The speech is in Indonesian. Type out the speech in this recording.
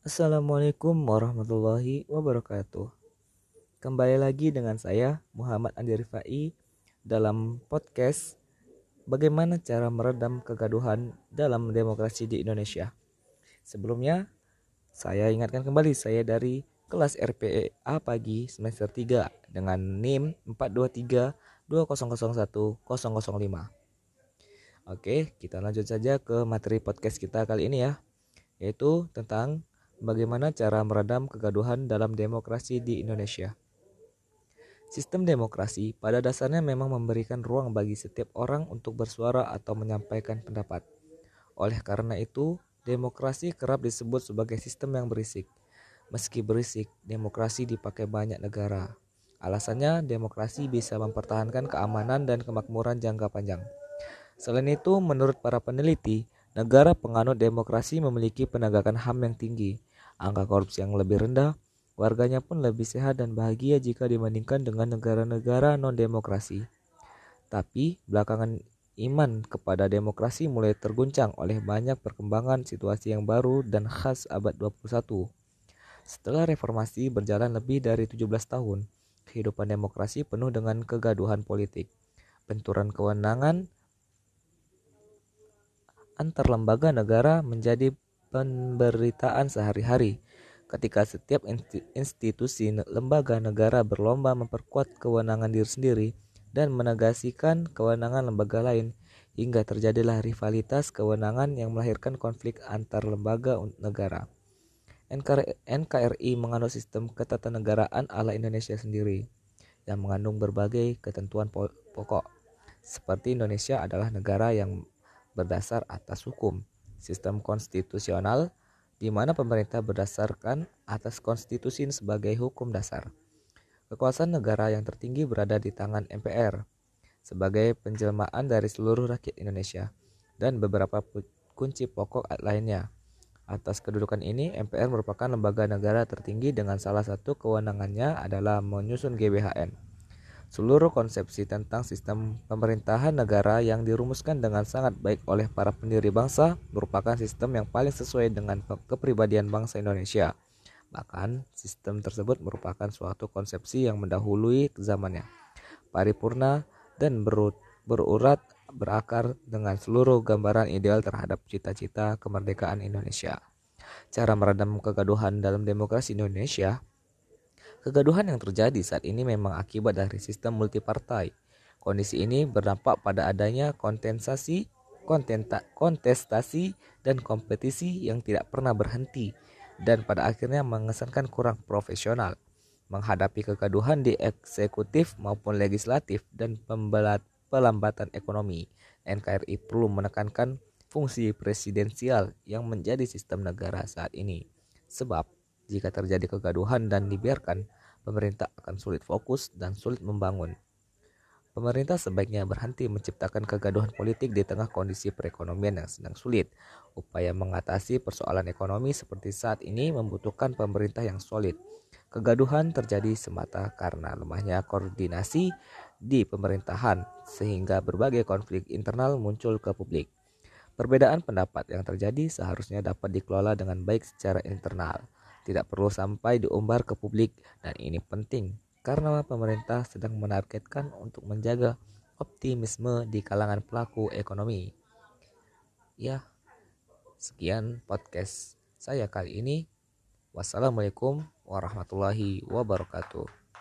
Assalamualaikum warahmatullahi wabarakatuh. Kembali lagi dengan saya Muhammad Andi Rifai dalam podcast Bagaimana cara meredam kegaduhan dalam demokrasi di Indonesia. Sebelumnya, saya ingatkan kembali saya dari kelas RPA pagi semester 3 dengan NIM 423 2001 005. Oke, kita lanjut saja ke materi podcast kita kali ini ya, yaitu tentang Bagaimana cara meredam kegaduhan dalam demokrasi di Indonesia? Sistem demokrasi pada dasarnya memang memberikan ruang bagi setiap orang untuk bersuara atau menyampaikan pendapat. Oleh karena itu, demokrasi kerap disebut sebagai sistem yang berisik. Meski berisik, demokrasi dipakai banyak negara. Alasannya, demokrasi bisa mempertahankan keamanan dan kemakmuran jangka panjang. Selain itu, menurut para peneliti, negara penganut demokrasi memiliki penegakan HAM yang tinggi, angka korupsi yang lebih rendah, warganya pun lebih sehat dan bahagia jika dibandingkan dengan negara-negara non-demokrasi. Tapi belakangan iman kepada demokrasi mulai terguncang oleh banyak perkembangan situasi yang baru dan khas abad 21. Setelah reformasi berjalan lebih dari 17 tahun, kehidupan demokrasi penuh dengan kegaduhan politik, benturan kewenangan antar lembaga negara menjadi pemberitaan sehari-hari. Ketika setiap institusi lembaga negara berlomba memperkuat kewenangan diri sendiri dan menegasikan kewenangan lembaga lain hingga terjadilah rivalitas kewenangan yang melahirkan konflik antar lembaga negara. NKRI menganut sistem ketatanegaraan ala Indonesia sendiri yang mengandung berbagai ketentuan pokok. Seperti Indonesia adalah negara yang berdasar atas hukum sistem konstitusional di mana pemerintah berdasarkan atas konstitusi sebagai hukum dasar. Kekuasaan negara yang tertinggi berada di tangan MPR sebagai penjelmaan dari seluruh rakyat Indonesia dan beberapa kunci pokok lainnya. Atas kedudukan ini, MPR merupakan lembaga negara tertinggi dengan salah satu kewenangannya adalah menyusun GBHN seluruh konsepsi tentang sistem pemerintahan negara yang dirumuskan dengan sangat baik oleh para pendiri bangsa merupakan sistem yang paling sesuai dengan kepribadian bangsa Indonesia. Bahkan, sistem tersebut merupakan suatu konsepsi yang mendahului zamannya, paripurna, dan berurat berakar dengan seluruh gambaran ideal terhadap cita-cita kemerdekaan Indonesia. Cara meredam kegaduhan dalam demokrasi Indonesia Kegaduhan yang terjadi saat ini memang akibat dari sistem multipartai. Kondisi ini berdampak pada adanya kontensasi, kontenta, kontestasi, dan kompetisi yang tidak pernah berhenti dan pada akhirnya mengesankan kurang profesional. Menghadapi kegaduhan di eksekutif maupun legislatif dan pembelat, pelambatan ekonomi, NKRI perlu menekankan fungsi presidensial yang menjadi sistem negara saat ini. Sebab jika terjadi kegaduhan dan dibiarkan, pemerintah akan sulit fokus dan sulit membangun. Pemerintah sebaiknya berhenti menciptakan kegaduhan politik di tengah kondisi perekonomian yang sedang sulit. Upaya mengatasi persoalan ekonomi seperti saat ini membutuhkan pemerintah yang solid. Kegaduhan terjadi semata karena lemahnya koordinasi di pemerintahan, sehingga berbagai konflik internal muncul ke publik. Perbedaan pendapat yang terjadi seharusnya dapat dikelola dengan baik secara internal tidak perlu sampai diumbar ke publik dan ini penting karena pemerintah sedang menargetkan untuk menjaga optimisme di kalangan pelaku ekonomi. Ya, sekian podcast saya kali ini. Wassalamualaikum warahmatullahi wabarakatuh.